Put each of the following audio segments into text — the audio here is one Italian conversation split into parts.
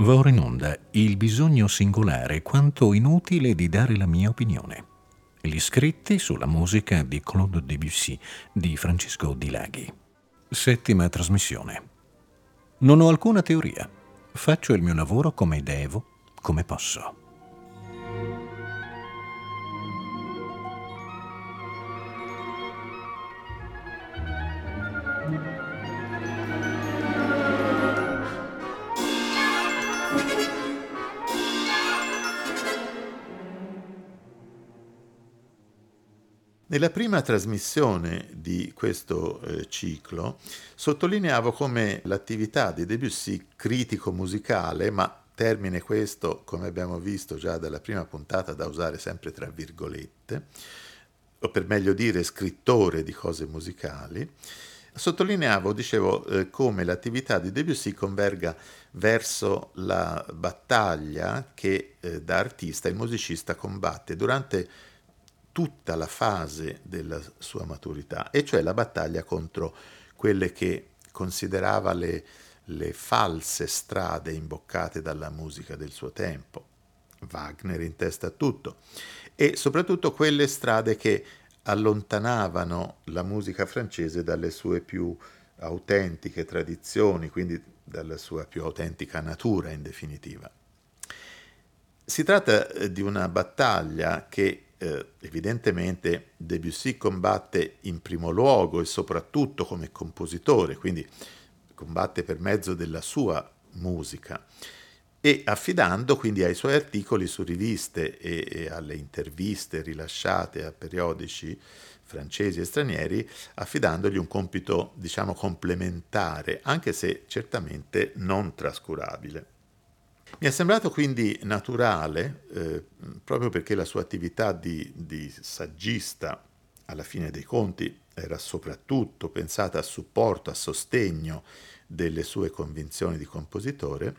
Va ora in onda il bisogno singolare quanto inutile di dare la mia opinione. Gli scritti sulla musica di Claude Debussy di Francesco Di Laghi. Settima trasmissione. Non ho alcuna teoria. Faccio il mio lavoro come devo, come posso. Nella prima trasmissione di questo eh, ciclo. Sottolineavo come l'attività di Debussy critico-musicale, ma termine questo, come abbiamo visto già dalla prima puntata, da usare sempre tra virgolette, o per meglio dire scrittore di cose musicali, sottolineavo, dicevo, eh, come l'attività di Debussy converga verso la battaglia che eh, da artista il musicista combatte durante tutta la fase della sua maturità, e cioè la battaglia contro quelle che considerava le, le false strade imboccate dalla musica del suo tempo. Wagner in testa a tutto, e soprattutto quelle strade che allontanavano la musica francese dalle sue più autentiche tradizioni, quindi dalla sua più autentica natura in definitiva. Si tratta eh, di una battaglia che eh, evidentemente Debussy combatte in primo luogo e soprattutto come compositore, quindi combatte per mezzo della sua musica e affidando quindi ai suoi articoli su riviste e, e alle interviste rilasciate a periodici francesi e stranieri, affidandogli un compito, diciamo, complementare, anche se certamente non trascurabile. Mi è sembrato quindi naturale, eh, proprio perché la sua attività di, di saggista, alla fine dei conti, era soprattutto pensata a supporto, a sostegno delle sue convinzioni di compositore,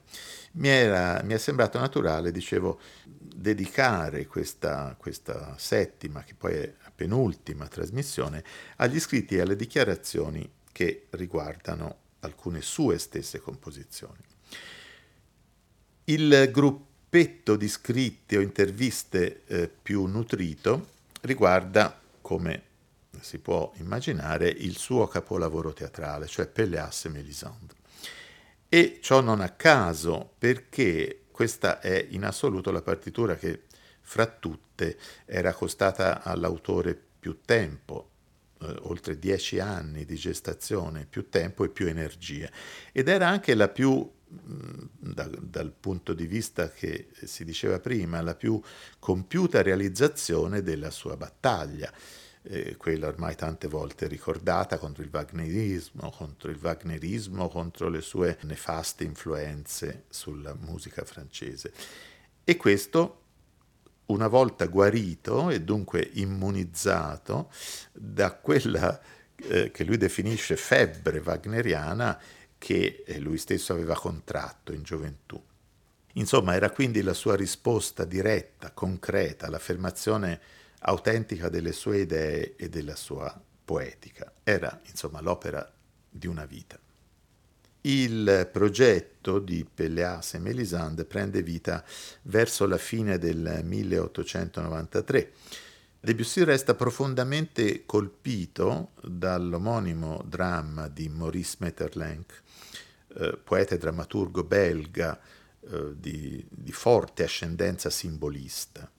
mi, era, mi è sembrato naturale, dicevo, dedicare questa, questa, settima, che poi è la penultima trasmissione, agli scritti e alle dichiarazioni che riguardano alcune sue stesse composizioni. Il gruppetto di scritti o interviste eh, più nutrito riguarda, come si può immaginare, il suo capolavoro teatrale, cioè Pelléas et Mélisande. E ciò non a caso perché questa è in assoluto la partitura che fra tutte era costata all'autore più tempo, eh, oltre dieci anni di gestazione, più tempo e più energie. Ed era anche la più da, dal punto di vista che si diceva prima, la più compiuta realizzazione della sua battaglia, eh, quella ormai tante volte ricordata contro il wagnerismo, contro il wagnerismo, contro le sue nefaste influenze sulla musica francese. E questo una volta guarito e dunque immunizzato da quella eh, che lui definisce febbre wagneriana, che eh, lui stesso aveva contratto in gioventù. Insomma, era quindi la sua risposta diretta, concreta, all'affermazione autentica delle sue idee e della sua poetica. Era, insomma, l'opera di una vita. Il progetto di Pelléas e Mélisande prende vita verso la fine del 1893. Debussy resta profondamente colpito dall'omonimo dramma di Maurice Maeterlinck, eh, poeta e drammaturgo belga eh, di, di forte ascendenza simbolista.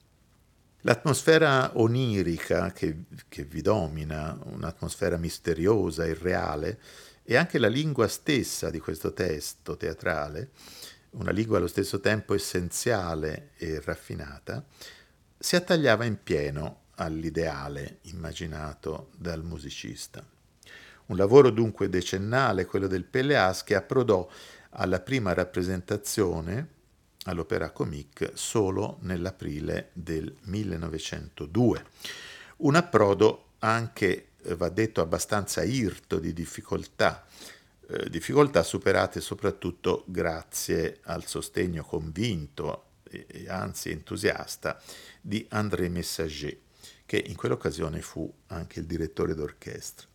L'atmosfera onirica che, che, vi domina, un'atmosfera misteriosa, irreale, e anche la lingua stessa di questo testo teatrale, una lingua allo stesso tempo essenziale e raffinata, si attagliava in pieno all'ideale immaginato dal musicista. Un lavoro dunque decennale, quello del Pelléas, che approdò alla prima rappresentazione all'Opéra Comique solo nell'aprile del 1902. Un approdo anche, eh, va detto, abbastanza irto di difficoltà, eh, difficoltà superate soprattutto grazie al sostegno convinto e, e anzi entusiasta di André Messager, che in quell'occasione fu anche il direttore d'orchestra.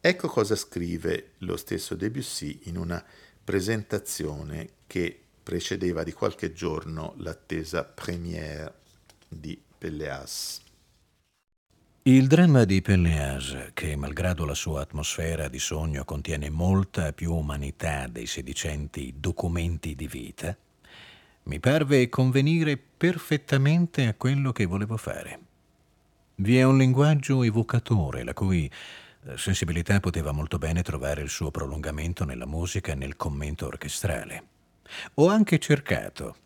Ecco cosa scrive lo stesso Debussy in una presentazione che precedeva di qualche giorno l'attesa première di Pelléas. Il dramma di Pelléas, che malgrado la sua atmosfera di sogno contiene molta più umanità dei sedicenti documenti di vita, mi parve convenire perfettamente a quello che volevo fare. Vi è un linguaggio evocatore, la cui eh, sensibilità poteva molto bene trovare il suo prolungamento nella musica e nel commento orchestrale. Ho anche cercato,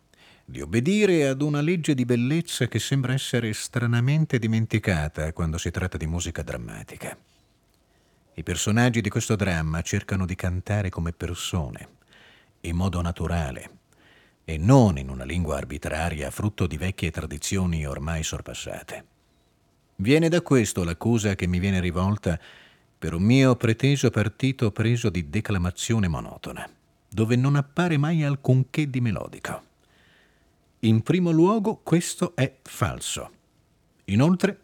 di obbedire ad una legge di bellezza che sembra essere stranamente dimenticata quando si tratta di musica drammatica. I personaggi di questo dramma cercano di cantare come persone, in modo naturale, e non in una lingua arbitraria frutto di vecchie tradizioni ormai sorpassate. Viene da questo l'accusa che mi viene rivolta per un mio preteso partito preso di declamazione monotona, dove non appare mai alcunché di melodico. In primo luogo questo è falso. Inoltre,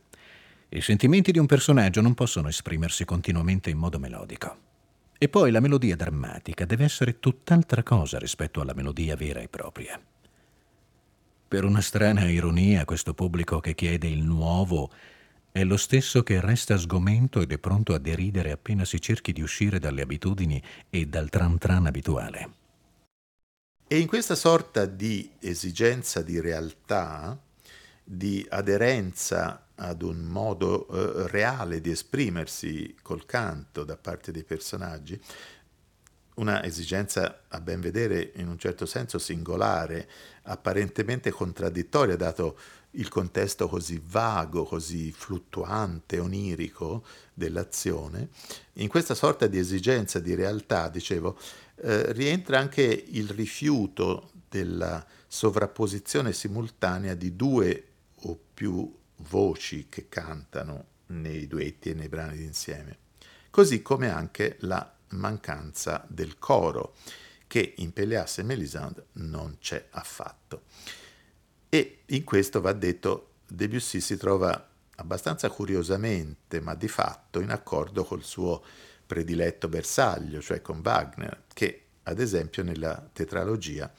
i sentimenti di un personaggio non possono esprimersi continuamente in modo melodico. E poi la melodia drammatica deve essere tutt'altra cosa rispetto alla melodia vera e propria. Per una strana ironia, questo pubblico che chiede il nuovo è lo stesso che resta sgomento ed è pronto a deridere appena si cerchi di uscire dalle abitudini e dal tran tran abituale. E in questa sorta di esigenza di realtà, di aderenza ad un modo eh, reale di esprimersi col canto da parte dei personaggi, una esigenza a ben vedere in un certo senso singolare, apparentemente contraddittoria, dato il contesto così vago, così fluttuante, onirico dell'azione, in questa sorta di esigenza di realtà, dicevo, eh, rientra anche il rifiuto della sovrapposizione simultanea di due o più voci che cantano nei duetti e nei brani d'insieme, così come anche la mancanza del coro, che in Péléas e Mélisande non c'è affatto. E in questo va detto, Debussy si trova abbastanza curiosamente, ma di fatto in accordo col suo prediletto bersaglio, cioè con Wagner, che ad esempio nella tetralogia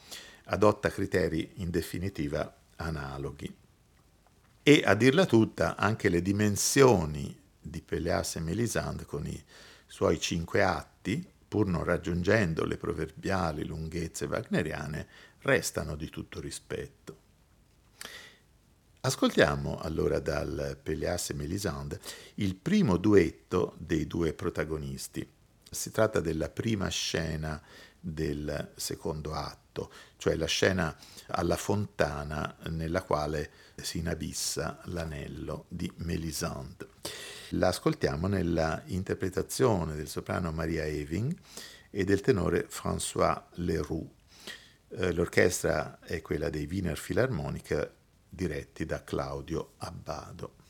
adotta criteri in definitiva analoghi. E a dirla tutta, anche le dimensioni di Pelléas e Mélisande con i suoi cinque atti, pur non raggiungendo le proverbiali lunghezze wagneriane, restano di tutto rispetto. Ascoltiamo allora dal Pelléas e Mélisande il primo duetto dei due protagonisti. Si tratta della prima scena del secondo atto, cioè la scena alla fontana nella quale si inabissa l'anello di Mélisande. La ascoltiamo nella interpretazione del soprano Maria Eving e del tenore François Leroux. Eh, l'orchestra è quella dei Wiener Philharmoniker diretti da Claudio Abbado.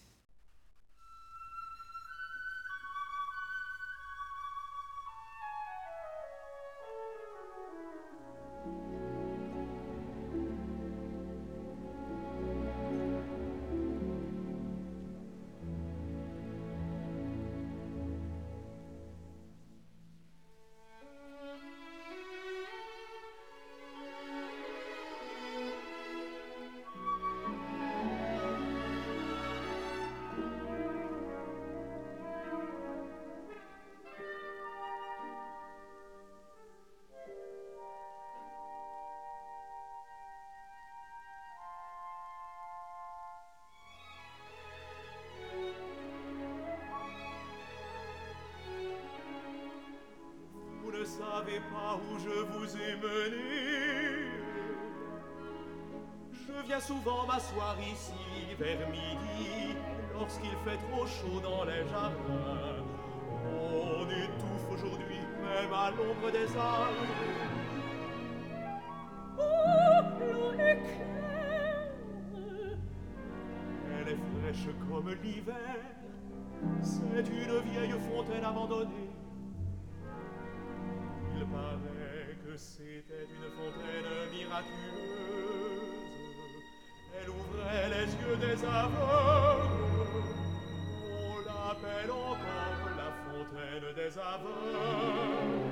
Je viens souvent m'asseoir ici vers midi, lorsqu'il fait trop chaud dans les jardins. On étouffe aujourd'hui, même à l'ombre des arbres. Oh, l'eau est claire. Elle est fraîche comme l'hiver. C'est une vieille fontaine abandonnée paraît que c'était une fontaine miraculeuse. Elle ouvrait les yeux des aveugles. On l'appelle encore la fontaine des aveugles.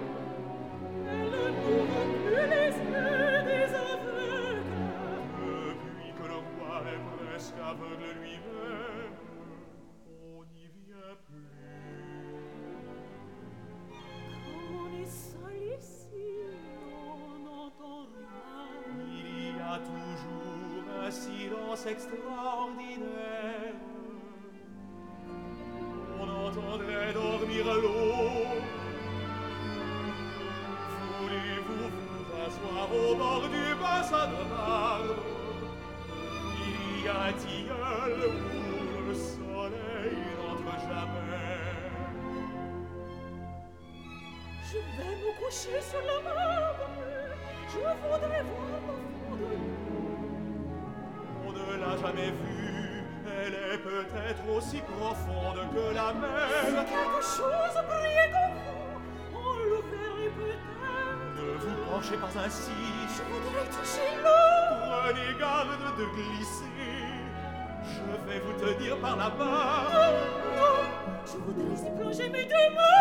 Elle n'ouvre plus les yeux des aveugles. Depuis que le roi est presque aveugle lui-même, extraordinaire touché pas ainsi. Je voudrais toucher l'eau. Prenez garde de glisser. Je vais vous tenir par la main. Non, non, je voudrais y plonger mes deux mains.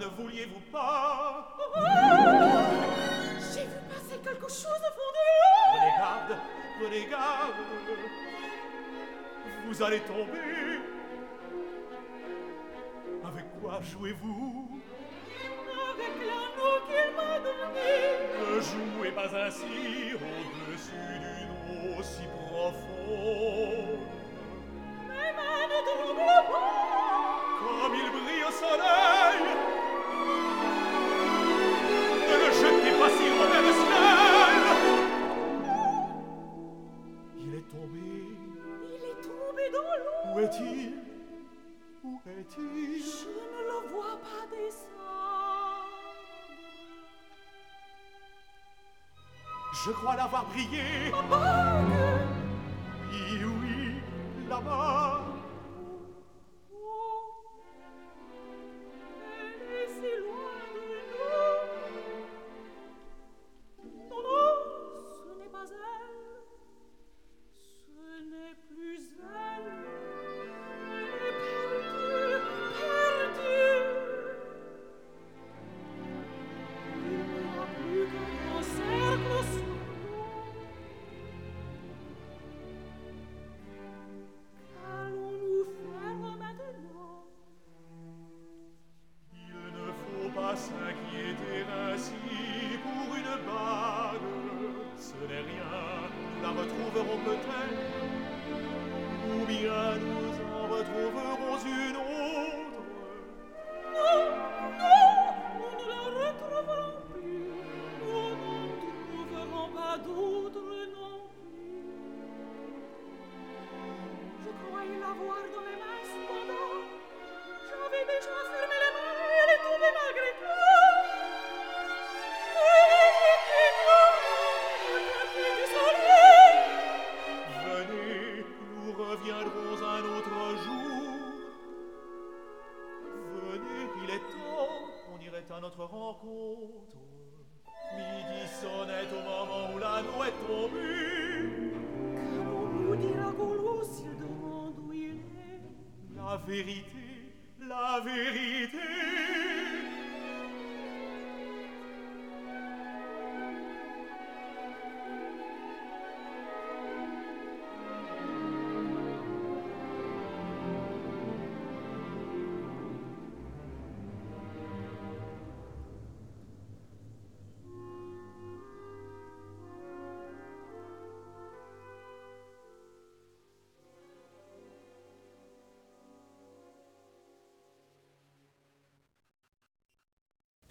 ne vouliez-vous est-il Où est-il Je ne le vois pas descendre. Je crois l'avoir brillé. Ma bague Oui, oui, la bague merite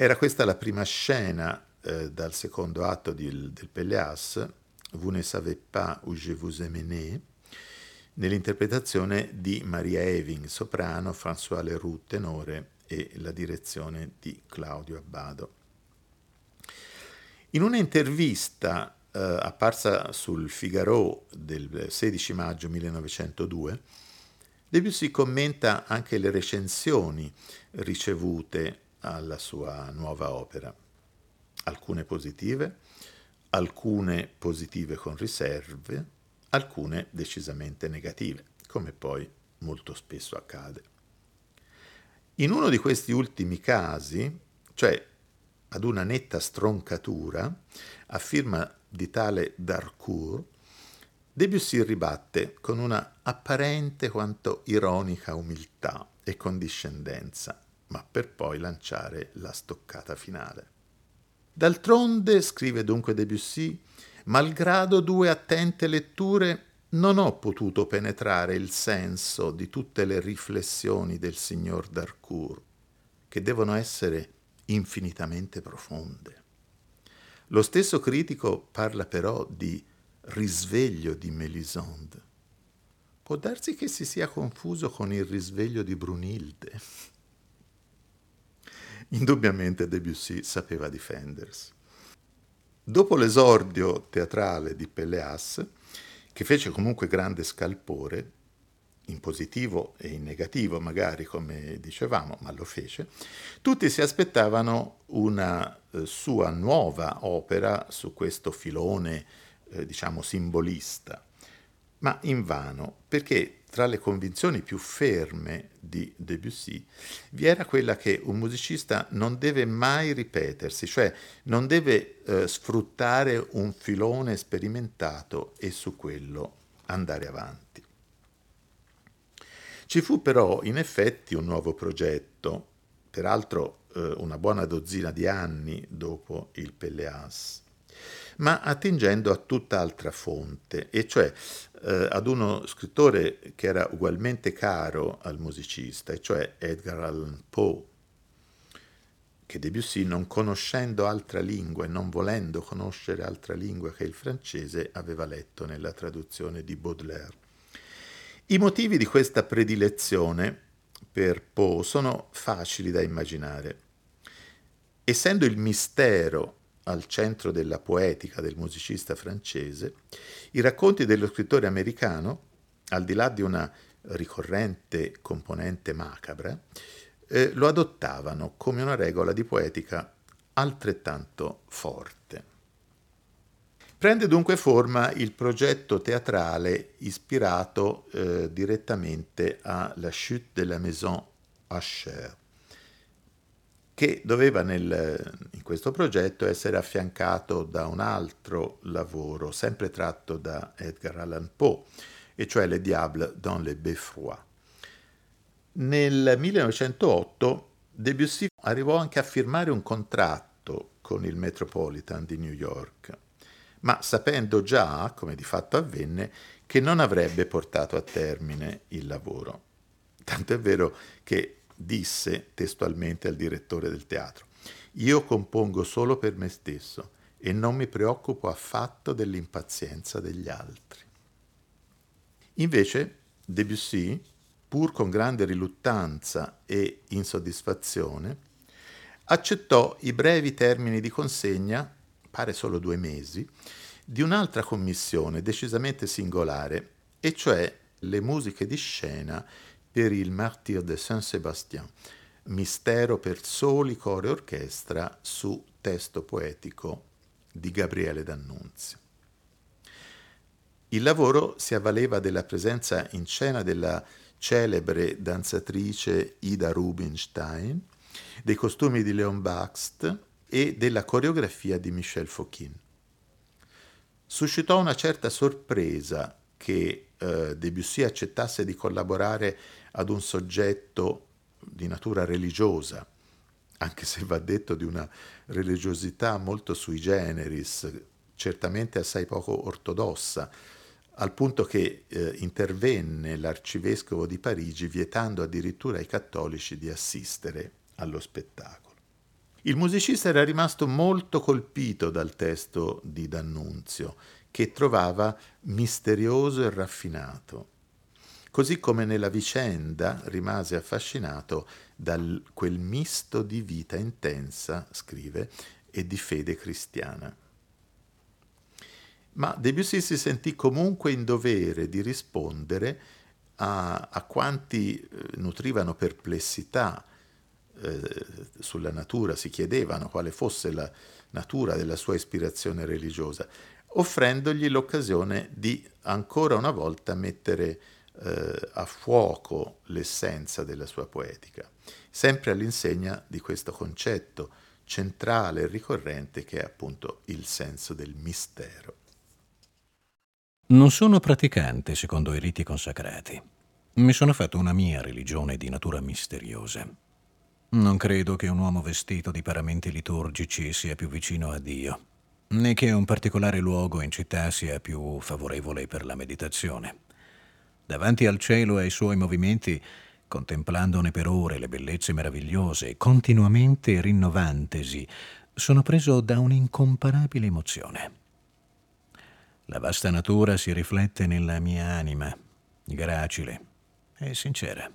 Era questa la prima scena eh, dal secondo atto di, del Pelléas, Vous ne savez pas où je vous ai mené, nell'interpretazione di Maria Eving, soprano, François Leroux, tenore e la direzione di Claudio Abbado. In una intervista eh, apparsa sul Figaro del 16 maggio 1902, Debussy commenta anche le recensioni ricevute alla sua nuova opera, alcune positive, alcune positive con riserve, alcune decisamente negative, come poi molto spesso accade. In uno di questi ultimi casi, cioè ad una netta stroncatura, a firma di tale Darcourt, Debussy ribatte con una apparente quanto ironica umiltà e condiscendenza, ma per poi lanciare la stoccata finale. D'altronde, scrive dunque Debussy, malgrado due attente letture non ho potuto penetrare il senso di tutte le riflessioni del signor Darcourt, che devono essere infinitamente profonde. Lo stesso critico parla però di risveglio di Melisande. Può darsi che si sia confuso con il risveglio di Brunilde. Indubbiamente Debussy sapeva difendersi. Dopo l'esordio teatrale di Pelléas, che fece comunque grande scalpore, in positivo e in negativo magari come dicevamo, ma lo fece, tutti si aspettavano una eh, sua nuova opera su questo filone, eh, diciamo, simbolista, ma invano, perché tra le convinzioni più ferme di Debussy vi era quella che un musicista non deve mai ripetersi, cioè non deve eh, sfruttare un filone sperimentato e su quello andare avanti. Ci fu però in effetti un nuovo progetto, peraltro eh, una buona dozzina di anni dopo il Pelléas, ma attingendo a tutt'altra fonte, e cioè eh, ad uno scrittore che era ugualmente caro al musicista, e cioè Edgar Allan Poe, che Debussy, non conoscendo altra lingua e non volendo conoscere altra lingua che il francese, aveva letto nella traduzione di Baudelaire. I motivi di questa predilezione per Poe sono facili da immaginare. Essendo il mistero al centro della poetica del musicista francese, i racconti dello scrittore americano, al di là di una ricorrente componente macabra, eh, lo adottavano come una regola di poetica altrettanto forte. Prende dunque forma il progetto teatrale ispirato eh, direttamente a La chute de la maison Asher, che doveva nel, in questo progetto essere affiancato da un altro lavoro, sempre tratto da Edgar Allan Poe, e cioè Le Diable dans le Beffroi. Nel 1908 Debussy arrivò anche a firmare un contratto con il Metropolitan di New York, ma sapendo già, come di fatto avvenne, che non avrebbe portato a termine il lavoro. Tanto è vero che disse testualmente al direttore del teatro, io compongo solo per me stesso e non mi preoccupo affatto dell'impazienza degli altri. Invece Debussy, pur con grande riluttanza e insoddisfazione, accettò i brevi termini di consegna, pare solo due mesi, di un'altra commissione decisamente singolare, e cioè le musiche di scena per il Martyr de Saint-Sébastien, mistero per soli coro e orchestra su testo poetico di Gabriele D'Annunzio. Il lavoro si avvaleva della presenza in scena della celebre danzatrice Ida Rubinstein, dei costumi di Leon Baxt e della coreografia di Michel Fauquin. Suscitò una certa sorpresa che eh, Debussy accettasse di collaborare ad un soggetto di natura religiosa, anche se va detto di una religiosità molto sui generis, certamente assai poco ortodossa, al punto che eh, intervenne l'arcivescovo di Parigi vietando addirittura ai cattolici di assistere allo spettacolo. Il musicista era rimasto molto colpito dal testo di D'Annunzio, che trovava misterioso e raffinato, così come nella vicenda rimase affascinato da quel misto di vita intensa, scrive, e di fede cristiana. Ma Debussy si sentì comunque in dovere di rispondere a, a quanti eh, nutrivano perplessità eh, sulla natura, si chiedevano quale fosse la natura della sua ispirazione religiosa, offrendogli l'occasione di ancora una volta mettere eh, a fuoco l'essenza della sua poetica, sempre all'insegna di questo concetto centrale e ricorrente che è appunto il senso del mistero. Non sono praticante secondo i riti consacrati. Mi sono fatto una mia religione di natura misteriosa. Non credo che un uomo vestito di paramenti liturgici sia più vicino a Dio, né che un particolare luogo in città sia più favorevole per la meditazione. Davanti al cielo e ai suoi movimenti, contemplandone per ore le bellezze meravigliose, continuamente rinnovantesi, sono preso da un'incomparabile emozione. La vasta natura si riflette nella mia anima, gracile e sincera.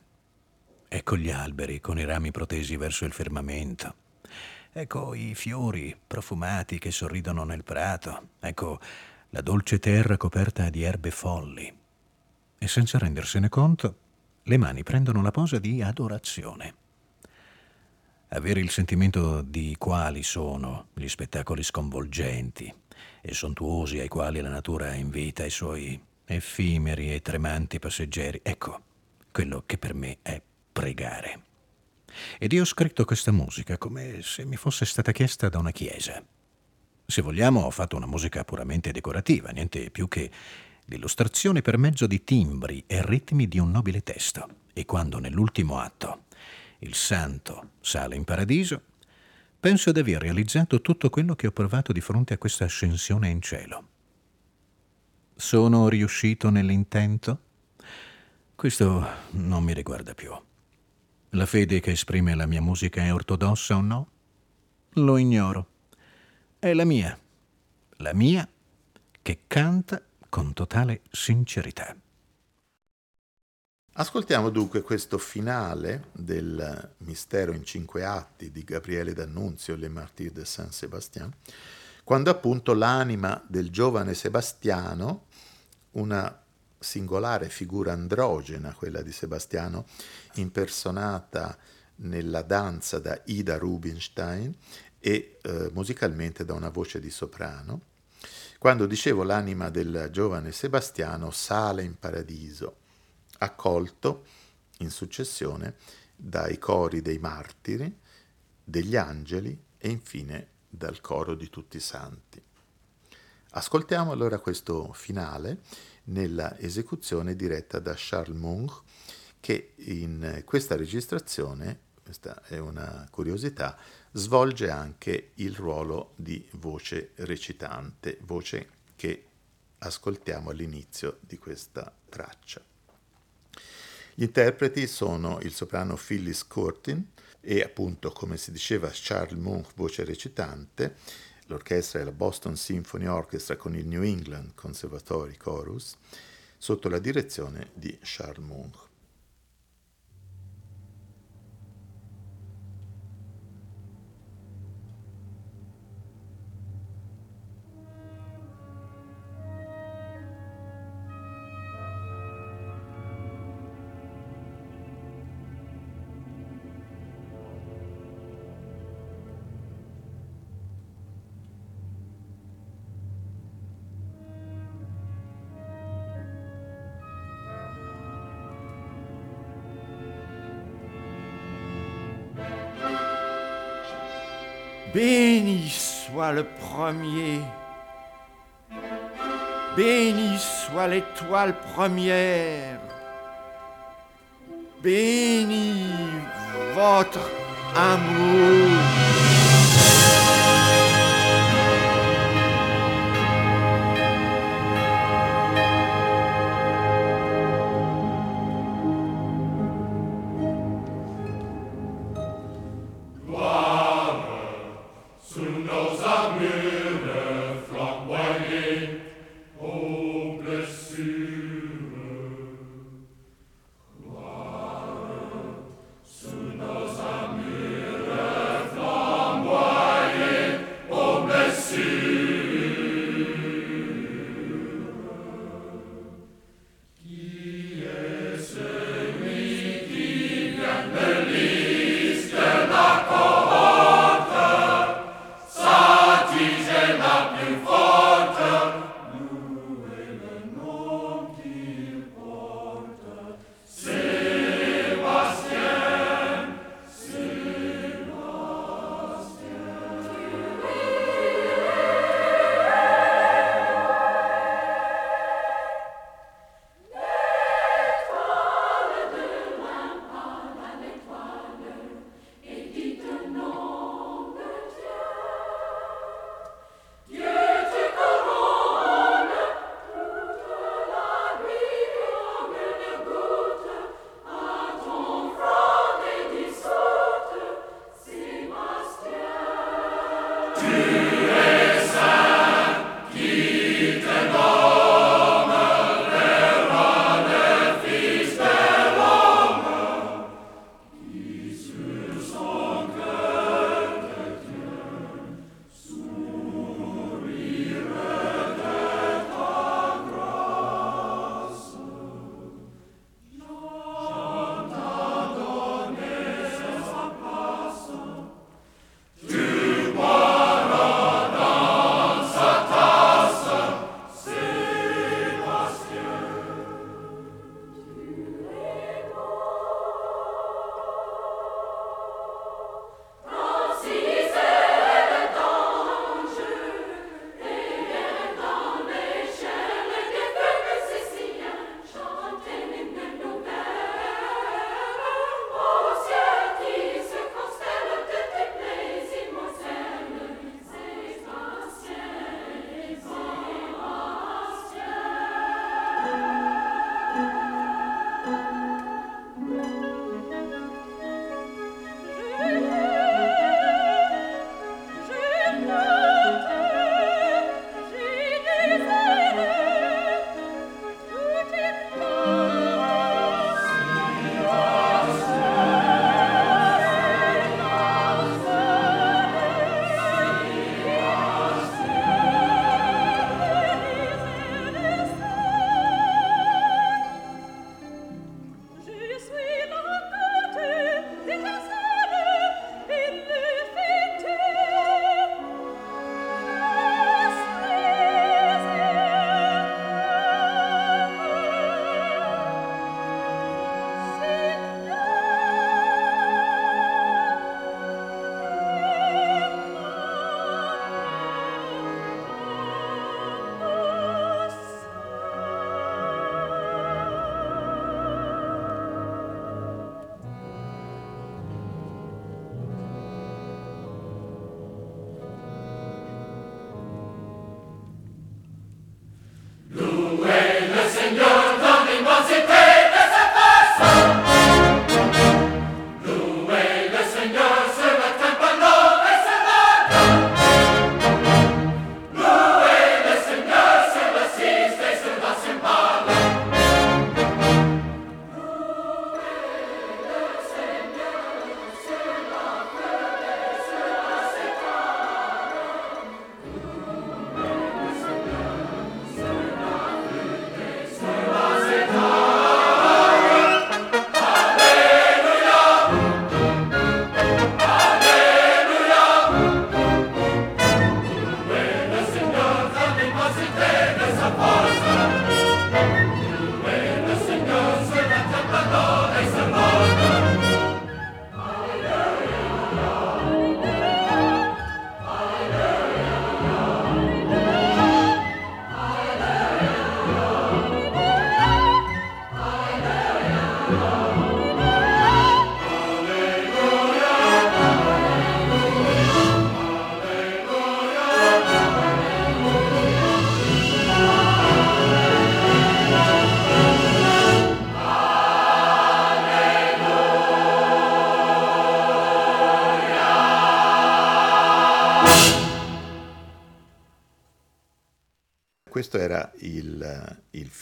Ecco gli alberi con i rami protesi verso il firmamento. Ecco i fiori profumati che sorridono nel prato. Ecco la dolce terra coperta di erbe folli. E senza rendersene conto, le mani prendono la posa di adorazione. Avere il sentimento di quali sono gli spettacoli sconvolgenti e sontuosi ai quali la natura invita i suoi effimeri e tremanti passeggeri, ecco quello che per me è pregare. Ed io ho scritto questa musica come se mi fosse stata chiesta da una chiesa. Se vogliamo, ho fatto una musica puramente decorativa, niente più che l'illustrazione per mezzo di timbri e ritmi di un nobile testo. E quando nell'ultimo atto il santo sale in paradiso, penso di aver realizzato tutto quello che ho provato di fronte a questa ascensione in cielo. Sono riuscito nell'intento? Questo non mi riguarda più. La fede che esprime la mia musica è ortodossa o no? Lo ignoro. È la mia. La mia che canta con totale sincerità. Ascoltiamo dunque questo finale del Mistero in cinque atti di Gabriele D'Annunzio, Le Martyrs de Saint-Sébastien, quando appunto l'anima del giovane Sebastiano, una singolare figura androgena, quella di Sebastiano, impersonata nella danza da Ida Rubinstein e eh, musicalmente da una voce di soprano. Quando dicevo l'anima del giovane Sebastiano sale in paradiso, accolto in successione dai cori dei martiri, degli angeli e infine dal coro di tutti i santi. Ascoltiamo allora questo finale nella esecuzione diretta da Charles Munch che in questa registrazione, questa è una curiosità, svolge anche il ruolo di voce recitante, voce che ascoltiamo all'inizio di questa traccia. Gli interpreti sono il soprano Phyllis Curtin e appunto, come si diceva, Charles Munch, voce recitante, l'orchestra è la Boston Symphony Orchestra con il New England Conservatory Chorus, sotto la direzione di Charles Munch. Le premier, béni soit l'étoile première, béni votre amour.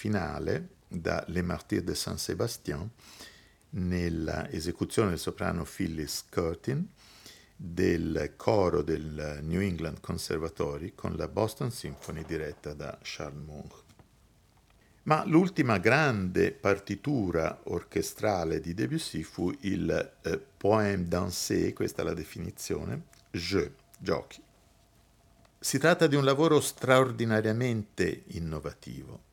Finale da Le Martyrs de Saint-Sébastien nella esecuzione del soprano Phyllis Curtin del coro del New England Conservatory con la Boston Symphony diretta da Charles Munch. Ma l'ultima grande partitura orchestrale di Debussy fu il eh, Poème dansé, questa è la definizione, jeu, giochi. Si tratta di un lavoro straordinariamente innovativo.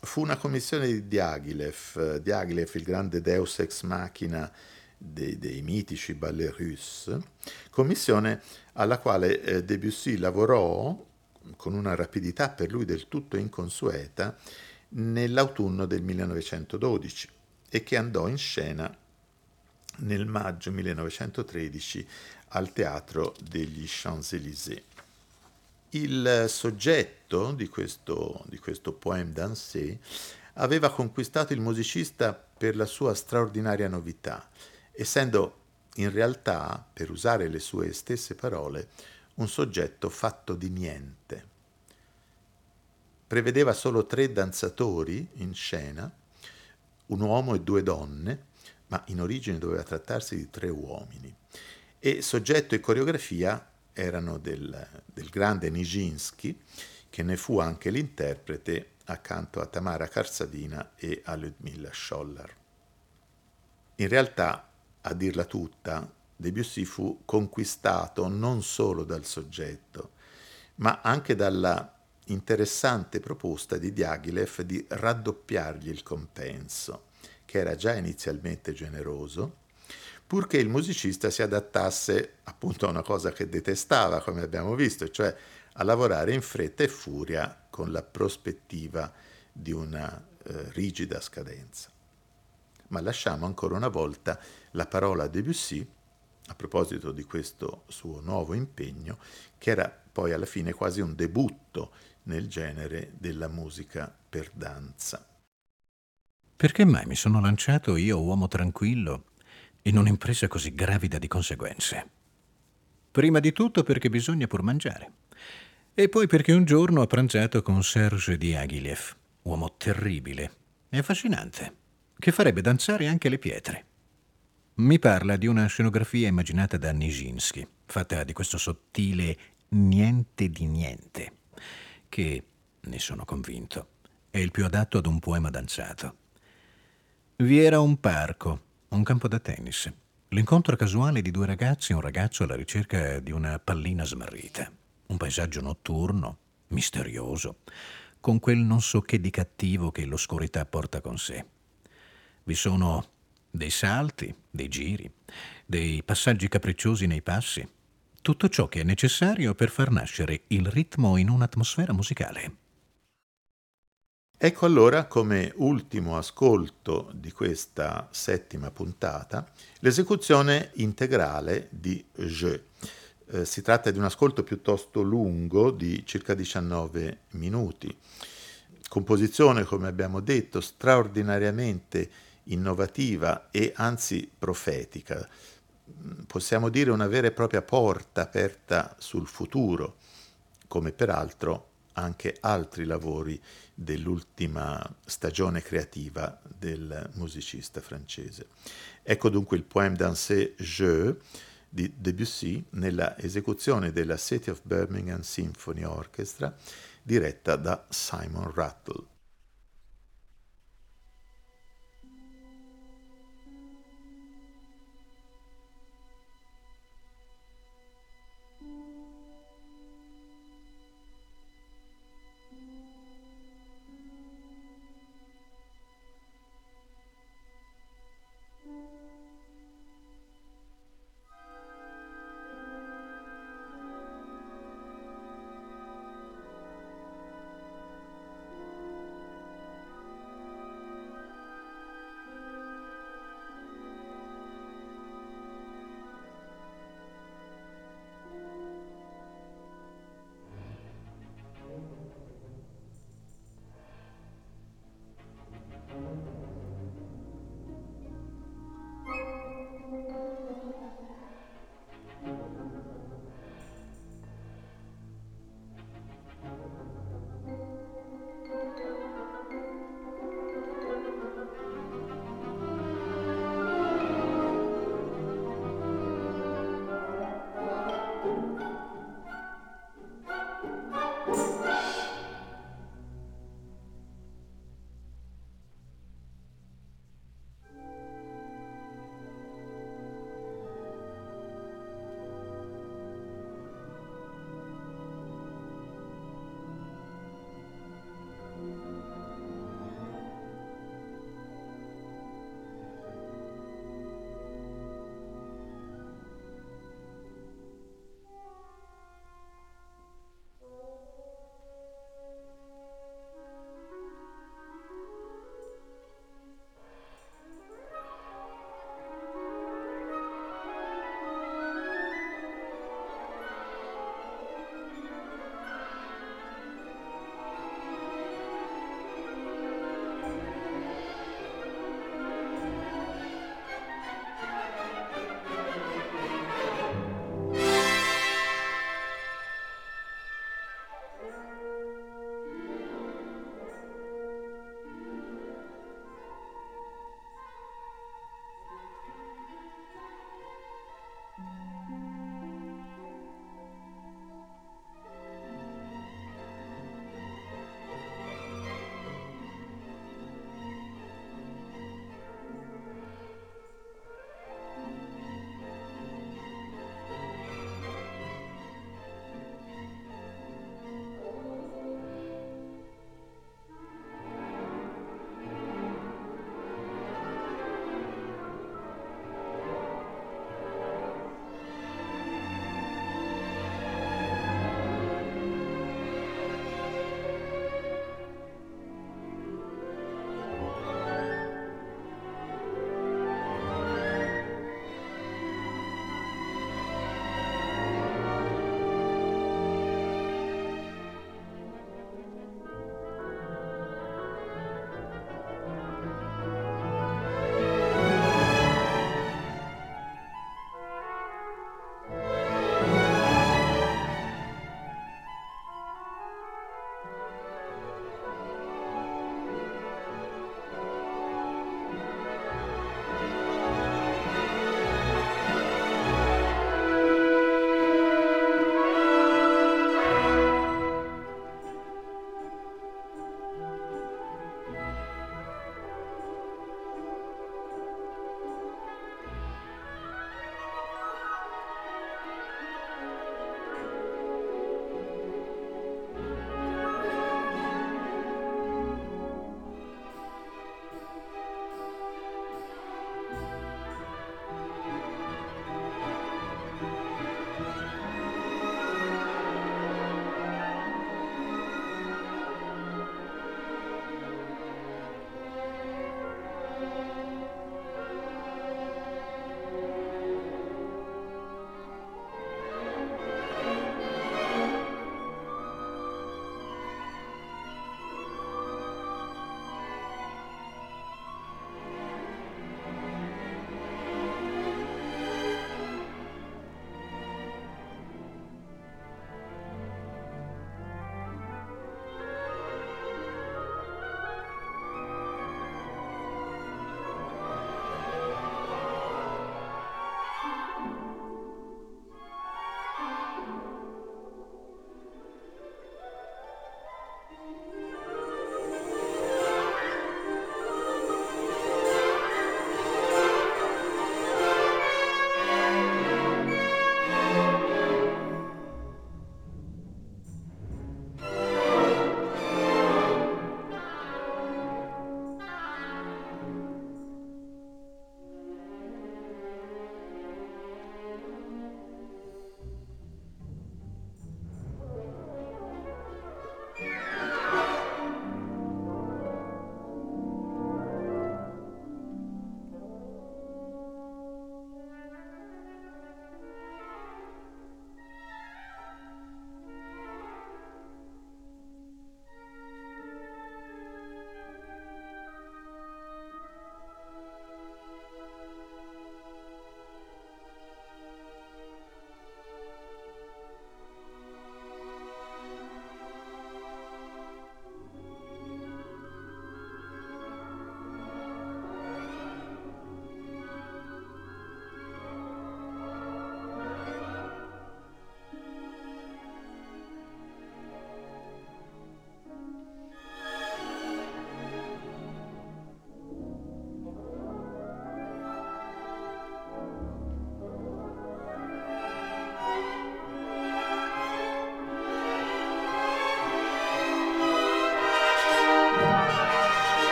Fu una commissione di Diaghilev, Diaghilev il grande deus ex machina dei, dei mitici ballet russe, commissione alla quale eh, Debussy lavorò con una rapidità per lui del tutto inconsueta nell'autunno del 1912 e che andò in scena nel maggio 1913 al teatro degli Champs-Élysées. Il soggetto di questo, di questo poème dansé aveva conquistato il musicista per la sua straordinaria novità, essendo in realtà, per usare le sue stesse parole, un soggetto fatto di niente. Prevedeva solo tre danzatori in scena, un uomo e due donne, ma in origine doveva trattarsi di tre uomini, e soggetto e coreografia erano del, del grande Nijinsky, che ne fu anche l'interprete accanto a Tamara Karsavina e a Ludmilla Scholler. In realtà, a dirla tutta, Debussy fu conquistato non solo dal soggetto, ma anche dalla interessante proposta di Diaghilev di raddoppiargli il compenso, che era già inizialmente generoso, purché il musicista si adattasse appunto a una cosa che detestava, come abbiamo visto, cioè a lavorare in fretta e furia con la prospettiva di una eh, rigida scadenza. Ma lasciamo ancora una volta la parola a Debussy a proposito di questo suo nuovo impegno, che era poi alla fine quasi un debutto nel genere della musica per danza. Perché mai mi sono lanciato io, uomo tranquillo, in un'impresa così gravida di conseguenze. Prima di tutto perché bisogna pur mangiare. E poi perché un giorno ho pranzato con Serge Diaghilev, uomo terribile e affascinante, che farebbe danzare anche le pietre. Mi parla di una scenografia immaginata da Nijinsky, fatta di questo sottile niente di niente, che, ne sono convinto, è il più adatto ad un poema danzato. Vi era un parco un campo da tennis. L'incontro casuale di due ragazzi e un ragazzo alla ricerca di una pallina smarrita. Un paesaggio notturno, misterioso, con quel non so che di cattivo che l'oscurità porta con sé. Vi sono dei salti, dei giri, dei passaggi capricciosi nei passi, tutto ciò che è necessario per far nascere il ritmo in un'atmosfera musicale. Ecco allora come ultimo ascolto di questa settima puntata l'esecuzione integrale di Je. Eh, si tratta di un ascolto piuttosto lungo di circa 19 minuti. composizione, come abbiamo detto, straordinariamente innovativa e anzi profetica. Possiamo dire una vera e propria porta aperta sul futuro, come peraltro anche altri lavori dell'ultima stagione creativa del musicista francese. Ecco dunque il poème dansé Jeu di Debussy nella esecuzione della City of Birmingham Symphony Orchestra diretta da Simon Rattle.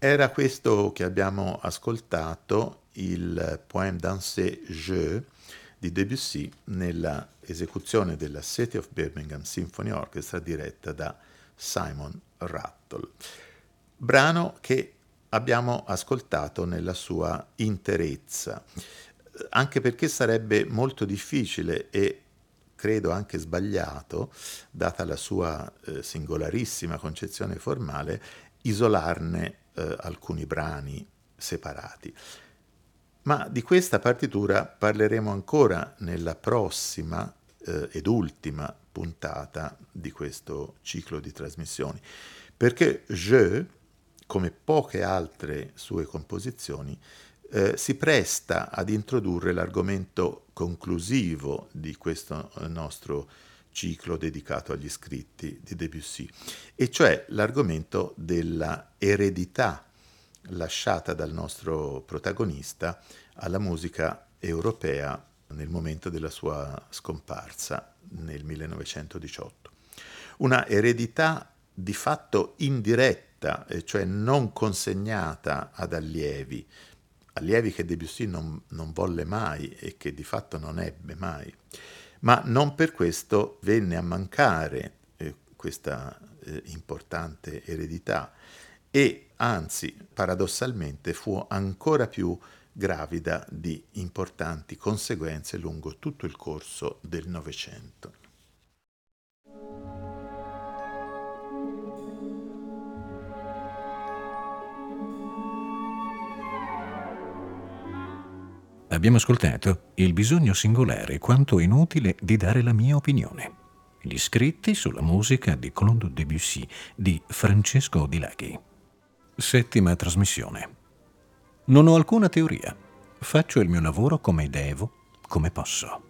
Era questo che abbiamo ascoltato, il Poème dansé Jeu di Debussy nella esecuzione della City of Birmingham Symphony Orchestra diretta da Simon Rattle. Brano che abbiamo ascoltato nella sua interezza, anche perché sarebbe molto difficile e credo anche sbagliato, data la sua eh, singolarissima concezione formale, isolarne eh, alcuni brani separati. Ma di questa partitura parleremo ancora nella prossima eh, ed ultima puntata di questo ciclo di trasmissioni, perché Je, come poche altre sue composizioni, eh, si presta ad introdurre l'argomento conclusivo di questo eh, nostro ciclo dedicato agli scritti di Debussy, e cioè l'argomento della eredità lasciata dal nostro protagonista alla musica europea nel momento della sua scomparsa nel 1918. Una eredità di fatto indiretta, cioè non consegnata ad allievi, allievi che Debussy non, non volle mai e che di fatto non ebbe mai ma non per questo venne a mancare eh, questa eh, importante eredità e anzi paradossalmente fu ancora più gravida di importanti conseguenze lungo tutto il corso del Novecento. Abbiamo ascoltato il bisogno singolare quanto inutile di dare la mia opinione. Gli scritti sulla musica di Claude Debussy di Francesco Di Laghi. Settima trasmissione. Non ho alcuna teoria. Faccio il mio lavoro come devo, come posso.